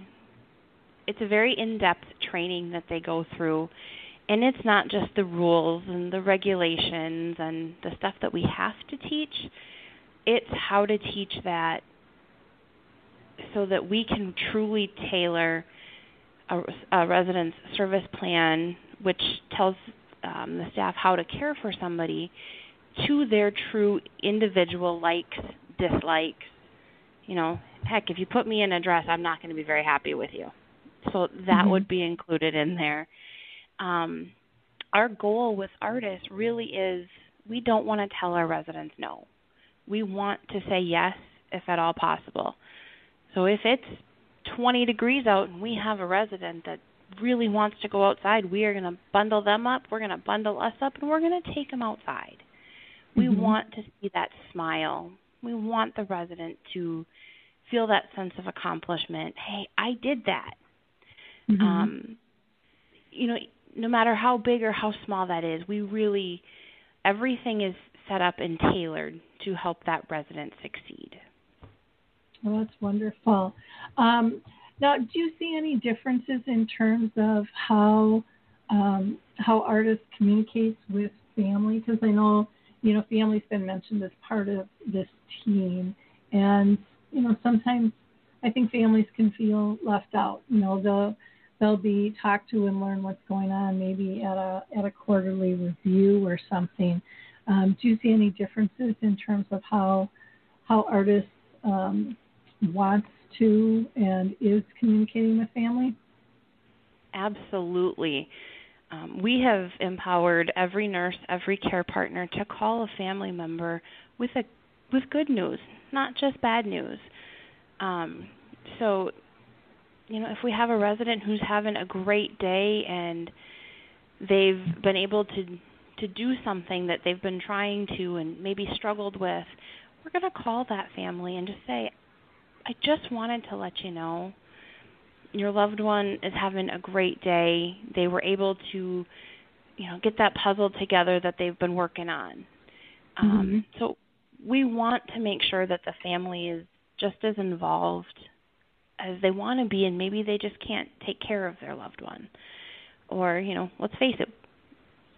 it's a very in-depth training that they go through and it's not just the rules and the regulations and the stuff that we have to teach it's how to teach that so that we can truly tailor a, a resident's service plan which tells um, the staff how to care for somebody to their true individual likes dislikes you know heck if you put me in a dress i'm not going to be very happy with you so that Mhm. would be included in there. Um, our goal with Artis really is we don't want to tell our residents no. We want to say yes if at all possible. So if it's 20 degrees out and we have a resident that really wants to go outside, we are going to bundle them up, we're going to bundle us up, and we're going to take them outside. We Mhm. want to see that smile. We want the resident to feel that sense of accomplishment. Hey, I did that Mhm. um, you know, no matter how big or how small that is, we really everything is set up and tailored to help that resident succeed. Well, that's wonderful. Um, Now, do you see any differences in terms of how um, how Artis communicates with family? Because I know you know family's been mentioned as part of this team, and you know sometimes I think families can feel left out. You know they'll they'll be talked to and learn what's going on maybe at a at a quarterly review or something. Um, do you see any differences in terms of how how Artis um, wants to and is communicating with family? Absolutely. Um, we have empowered every nurse, every care partner to call a family member with a with good news, not just bad news. Um, so, you know, if we have a resident who's having a great day and they've been able to to do something that they've been trying to and maybe struggled with, we're going to call that family and just say, I just wanted to let you know your loved one is having a great day. They were able to, you know, get that puzzle together that they've been working on. Mm-hmm. Um, so we want to make sure that the family is just as involved as they want to be, and maybe they just can't take care of their loved one. Or, you know, let's face it,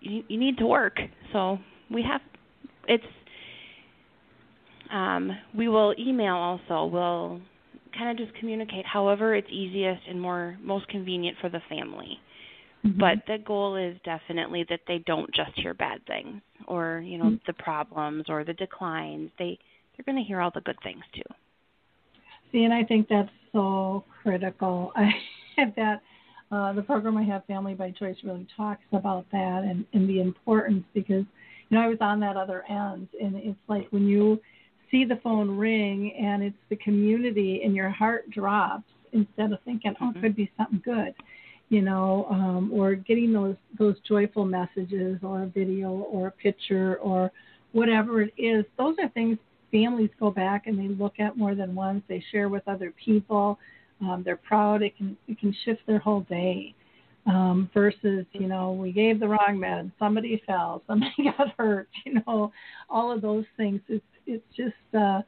you, you need to work. So we have, it's um, we will email also. We'll kind of just communicate however it's easiest and more most convenient for the family. Mm-hmm. But the goal is definitely that they don't just hear bad things or you know mm-hmm. the problems or the declines. They they're going to hear all the good things too. See, and I think that's so critical. I have that. Uh, the program I have, Family by Choice, really talks about that and, and the importance because, you know, I was on that other end, and it's like when you see the phone ring and it's the community and your heart drops instead of thinking, oh, it could be something good, you know, um, or getting those those joyful messages or a video or a picture or whatever it is. Those are things families go back and they look at more than once. They share with other people. Um, they're proud. It can it can shift their whole day. Um, versus, you know, we gave the wrong med, somebody fell, somebody got hurt, you know, all of those things. It's it's just uh,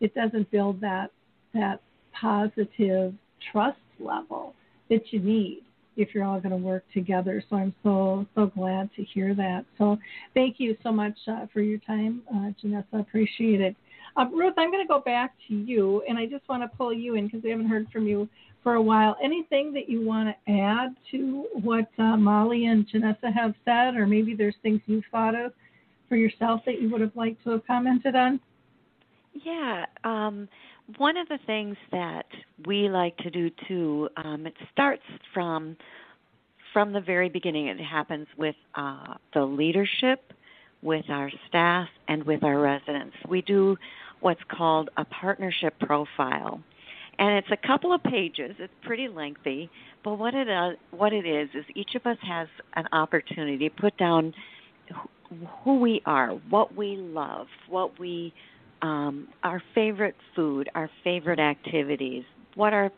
it doesn't build that that positive trust level that you need if you're all going to work together. So I'm so so glad to hear that. So thank you so much uh, for your time, uh, Jenessa. Appreciate it. Uh, Ruth, I'm going to go back to you, and I just want to pull you in because we haven't heard from you for a while. Anything that you want to add to what uh, Mollie and Jenessa have said, or maybe there's things you've thought of for yourself that you would have liked to have commented on? Yeah, um, one of the things that we like to do too, um, it starts from from the very beginning. It happens with uh, the leadership, with our staff, and with our residents. We do what's called a partnership profile, and it's a couple of pages. It's pretty lengthy, but what it uh, what it is is each of us has an opportunity to put down who we are, what we love, what we um, our favorite food, our favorite activities, what our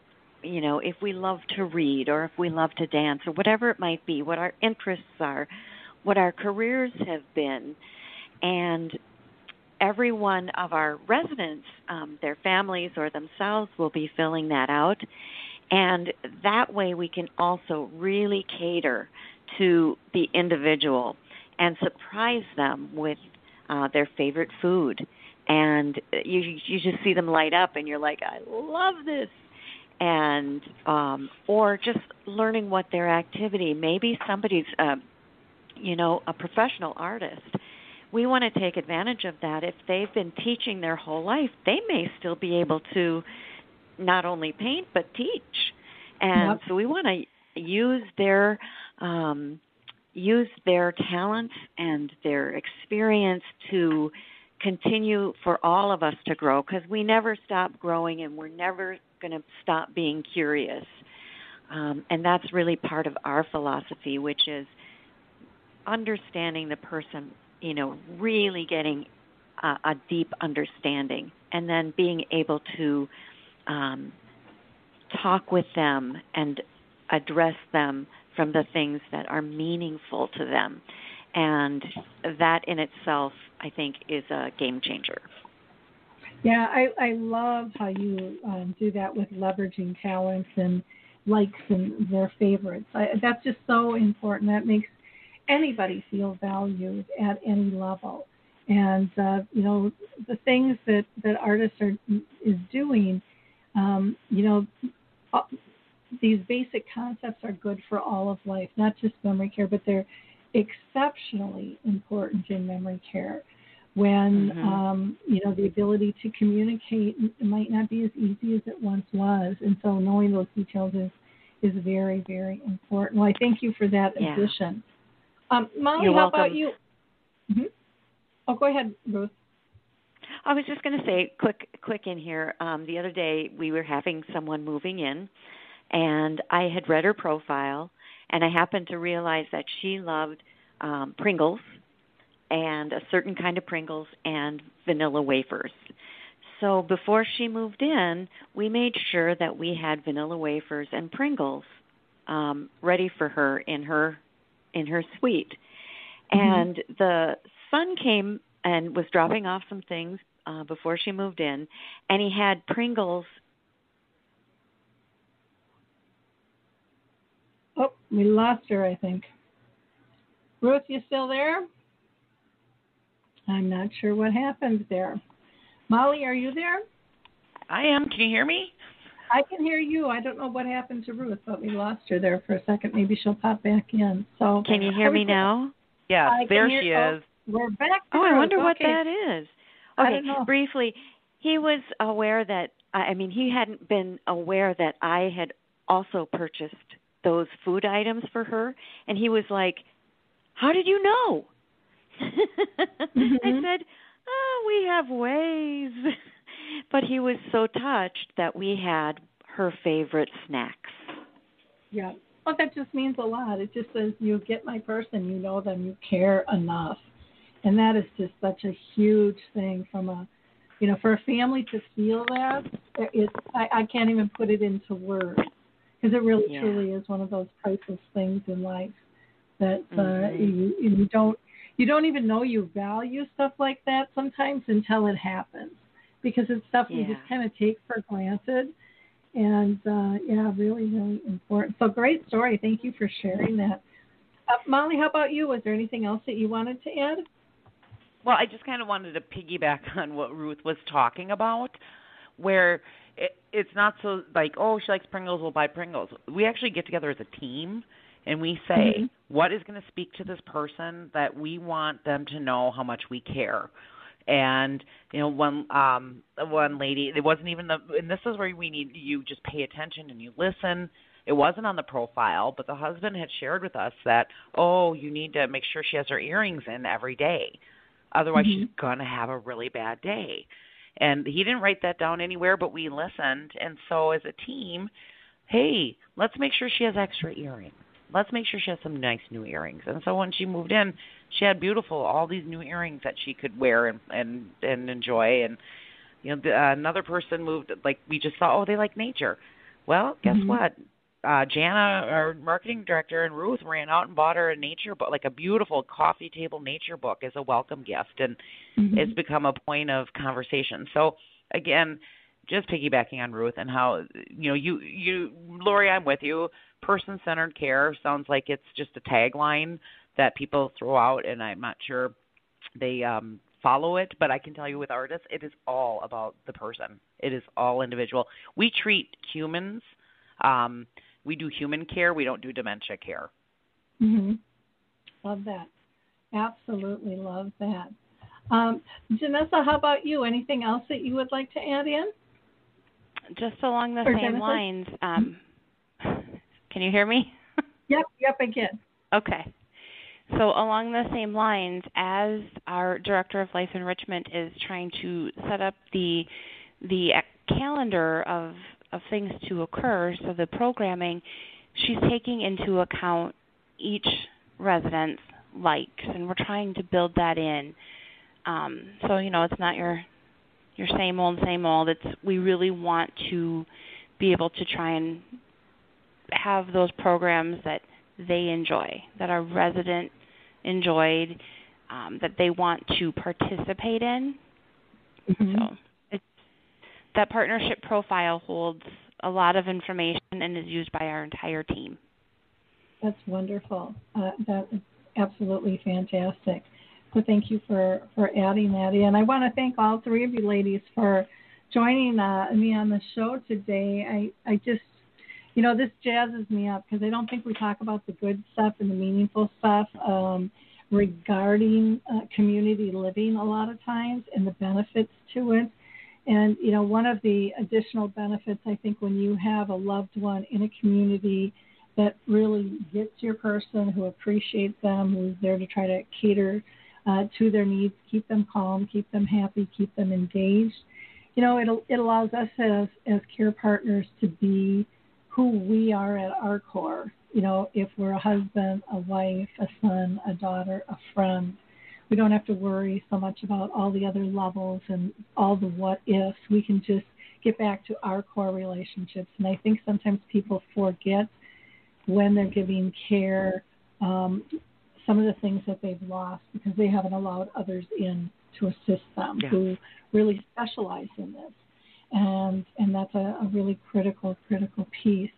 you know, if we love to read or if we love to dance or whatever it might be, what our interests are, what our careers have been, and every one of our residents, um, their families or themselves, will be filling that out. And that way we can also really cater to the individual and surprise them with uh, their favorite food. And you you just see them light up, and you're like, I love this. And um, or just learning what their activity. Maybe somebody's, uh, you know, a professional artist. We want to take advantage of that. If they've been teaching their whole life, they may still be able to not only paint but teach. And yep. so we want to use their um, use their talents and their experience to continue for all of us to grow because we never stop growing and we're never going to stop being curious. Um, and that's really part of our philosophy, which is understanding the person, you know, really getting a, a deep understanding and then being able to um, talk with them and address them from the things that are meaningful to them. And that in itself, I think, is a game changer. Yeah, I, I love how you um, do that with leveraging talents and likes and their favorites. I, that's just so important. That makes anybody feel valued at any level. And uh, you know the things that that Artis are is doing, um, you know, uh, these basic concepts are good for all of life, not just memory care, but they're exceptionally important in memory care when Mhm. um, you know the ability to communicate might not be as easy as it once was, and so knowing those details is is very very important. Well, I thank you for that Yeah. addition. Um, Mollie, You're how about welcome. you? hmm Oh, go ahead, Ruth. I was just going to say, quick, quick in here. Um, the other day, we were having someone moving in, and I had read her profile, and I happened to realize that she loved um, Pringles, and a certain kind of Pringles, and vanilla wafers. So before she moved in, we made sure that we had vanilla wafers and Pringles um, ready for her in her in her suite. And the son came and was dropping off some things uh, before she moved in, and he had Pringles. Oh, we lost her, I think. Ruth, you still there? I'm not sure what happened there. Mollie, are you there? I am. Can you hear me? I can hear you. I don't know what happened to Ruth, but we lost her there for a second. Maybe she'll pop back in. So Can you hear me now? Yes, I can there hear- she oh, is. We're back. to Oh, I Ruth. wonder what Okay. that is. I Okay, don't know. briefly, he was aware that I mean he hadn't been aware that I had also purchased those food items for her, and he was like, "How did you know?" I Mhm. said, "Oh, we have ways." but he was so touched that we had her favorite snacks. Yeah. Well, that just means a lot. It just says you get my person, you know them, you care enough, and that is just such a huge thing from a, you know, for a family to feel that. It's I, I can't even put it into words because it really Yeah. truly is one of those priceless things in life that uh, Mhm. you you don't you don't even know you value stuff like that sometimes until it happens because it's stuff we Yeah. just kind of take for granted and uh, yeah, really, really important. So great story. Thank you for sharing that. Uh, Mollie, how about you? Was there anything else that you wanted to add? Well, I just kind of wanted to piggyback on what Ruth was talking about, where it, it's not so like, oh, she likes Pringles, we'll buy Pringles. We actually get together as a team and we say, Mhm. what is going to speak to this person that we want them to know how much we care. And you know, one um one lady, it wasn't even the, and this is where we need you just pay attention and you listen. It wasn't on the profile, but the husband had shared with us that, oh, you need to make sure she has her earrings in every day. Otherwise, she's going to have a really bad day. And he didn't write that down anywhere, but we listened. And so, as a team, hey, let's make sure she has extra earrings. Let's make sure she has some nice new earrings. And so, when she moved in, she had beautiful all these new earrings that she could wear and and and enjoy. And you know, the, uh, another person moved. Like we just thought, oh, they like nature. Well, guess Mhm. what? Uh Jana, our marketing director, and Ruth ran out and bought her a nature book, like a beautiful coffee table nature book, as a welcome gift, and Mm-hmm. it's become a point of conversation. So again, just piggybacking on Ruth and how you know you you Lori, I'm with you. Person centered care sounds like it's just a tagline that people throw out, and I'm not sure they um follow it, but I can tell you with Artis, it is all about the person. It is all individual. We treat humans. Um, we do human care. We don't do dementia care. hmm Love that. Absolutely love that. Um, Jenessa, how about you? Anything else that you would like to add in? Just along the Or same Jennifer? lines, um, can you hear me? Yep, yep, I can. Okay. So along the same lines, as our director of life enrichment is trying to set up the the calendar of of things to occur, so the programming, she's taking into account each resident's likes, and we're trying to build that in. Um, so you know, it's not your your same old same old. It's we really want to be able to try and have those programs that they enjoy, that our resident enjoyed, um, that they want to participate in. Mhm. So that partnership profile holds a lot of information and is used by our entire team. That's wonderful. Uh, that is absolutely fantastic. So thank you for, for adding that in. I want to thank all three of you ladies for joining uh, me on the show today. I, I just, you know, this jazzes me up because I don't think we talk about the good stuff and the meaningful stuff um, regarding uh, community living a lot of times and the benefits to it. And, you know, one of the additional benefits, I think, when you have a loved one in a community that really gets your person, who appreciates them, who's there to try to cater uh, to their needs, keep them calm, keep them happy, keep them engaged. You know, it it allows us as as care partners to be who we are at our core. You know, if we're a husband, a wife, a son, a daughter, a friend, we don't have to worry so much about all the other levels and all the what ifs. We can just get back to our core relationships. And I think sometimes people forget when they're giving care um, some of the things that they've lost because they haven't allowed others in to assist them yeah. who really specialize in this. And, and that's a, a really critical, critical piece.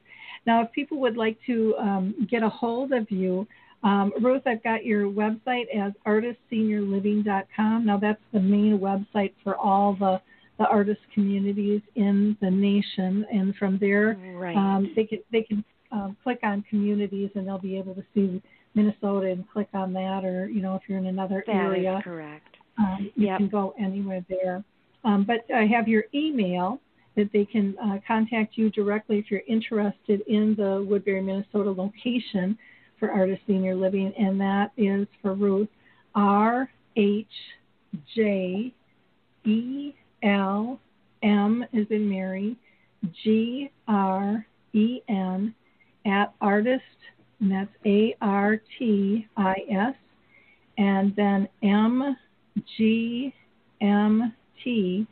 Now, if people would like to um, get a hold of you, um, Ruth, I've got your website as artisseniorliving.com. Now, that's the main website for all the, the Artis communities in the nation. And from there, Right. um, they can, they can um, click on communities and they'll be able to see Minnesota and click on that, or you know, if you're in another That area, correct. um, you Yep. can go anywhere there. Um, but I have your email that they can uh, contact you directly if you're interested in the Woodbury, Minnesota location for Artist Senior Living, and that is for Ruth R H J E L M is in Mary G R E N at Artis, and that's A R T I S, and then M G M T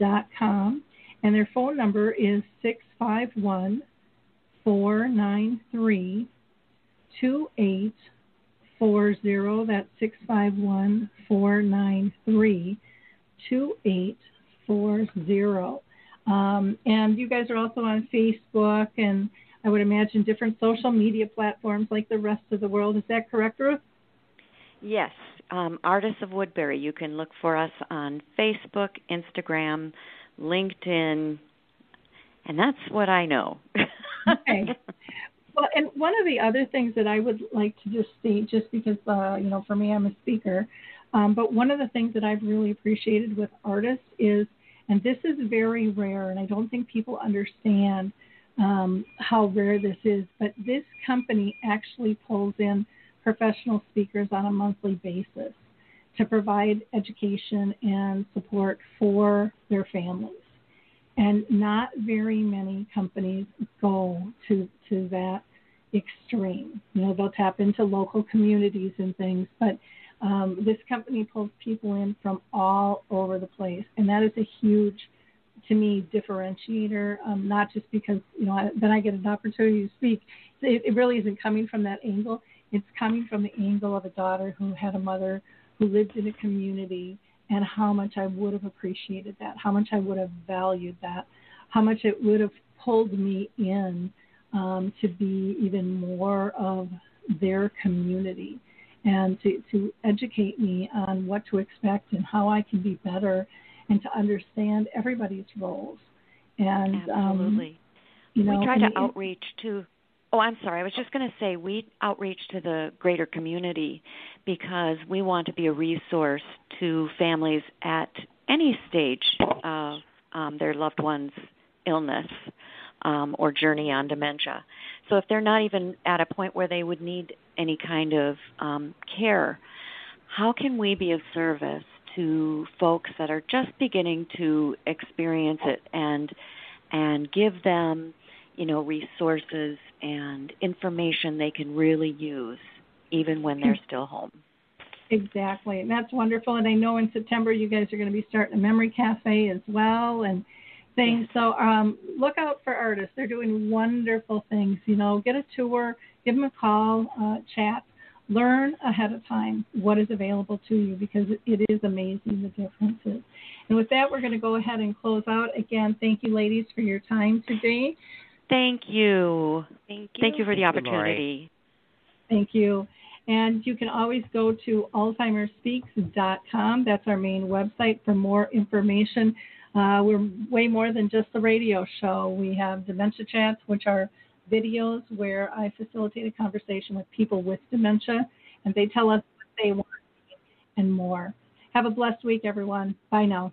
dot com, and their phone number is six five one four nine three two eight four zero. That's six five one four nine three two eight four zero. Um, and you guys are also on Facebook and I would imagine different social media platforms like the rest of the world. Is that correct, Ruth? Yes, um, Artis of Woodbury. You can look for us on Facebook, Instagram, LinkedIn, and that's what I know. Okay. Well, and one of the other things that I would like to just state, just because, uh, you know, for me, I'm a speaker, um, but one of the things that I've really appreciated with Artis is, and this is very rare, and I don't think people understand um, how rare this is, but this company actually pulls in professional speakers on a monthly basis to provide education and support for their families. And not very many companies go to to that extreme. You know, they'll tap into local communities and things, but um, this company pulls people in from all over the place, and that is a huge, to me, differentiator. Um, not just because you know I, then I get an opportunity to speak. It, it really isn't coming from that angle. It's coming from the angle of a daughter who had a mother who lived in a community and how much I would have appreciated that, how much I would have valued that, how much it would have pulled me in um, to be even more of their community and to, to educate me on what to expect and how I can be better and to understand everybody's roles. And um, Absolutely. you know, we try to outreach to oh i'm sorry. I was just going to say we outreach to the greater community because we want to be a resource to families at any stage of um, their loved one's illness um, or journey on dementia. So if they're not even at a point where they would need any kind of um, care how can we be of service to folks that are just beginning to experience it and and give them you know resources and information they can really use even when they're still home Exactly, and that's wonderful. And I know in September you guys are going to be starting a memory cafe as well and things. So um, look out for Artis; they're doing wonderful things. You know, get a tour, give them a call, uh, chat, learn ahead of time what is available to you because it, it is amazing the differences. And with that, we're going to go ahead and close out. Again, thank you, ladies, for your time today. Thank you. Thank you. Thank you for the Thank you, Lori. opportunity. Thank you. And you can always go to alzheimersspeaks.com. That's our main website for more information. Uh, we're way more than just the radio show. We have dementia chats, which are videos where I facilitate a conversation with people with dementia, and they tell us what they want and more. Have a blessed week, everyone. Bye now.